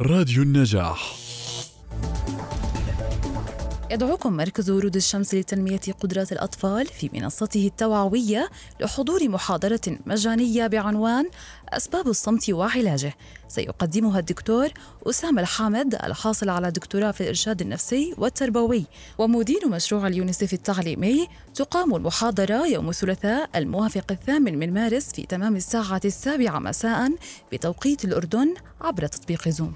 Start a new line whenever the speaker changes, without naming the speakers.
راديو النجاح.
يدعوكم مركز ورود الشمس لتنمية قدرات الأطفال في منصته التوعوية لحضور محاضرة مجانية بعنوان أسباب الصمت وعلاجه. سيقدمها الدكتور أسامة الحامد الحاصل على دكتوراه في الإرشاد النفسي والتربوي. ومدير مشروع اليونيسف التعليمي تقام المحاضرة يوم الثلاثاء الموافق الثامن من مارس في تمام الساعة السابعة مساء بتوقيت الأردن عبر تطبيق زوم.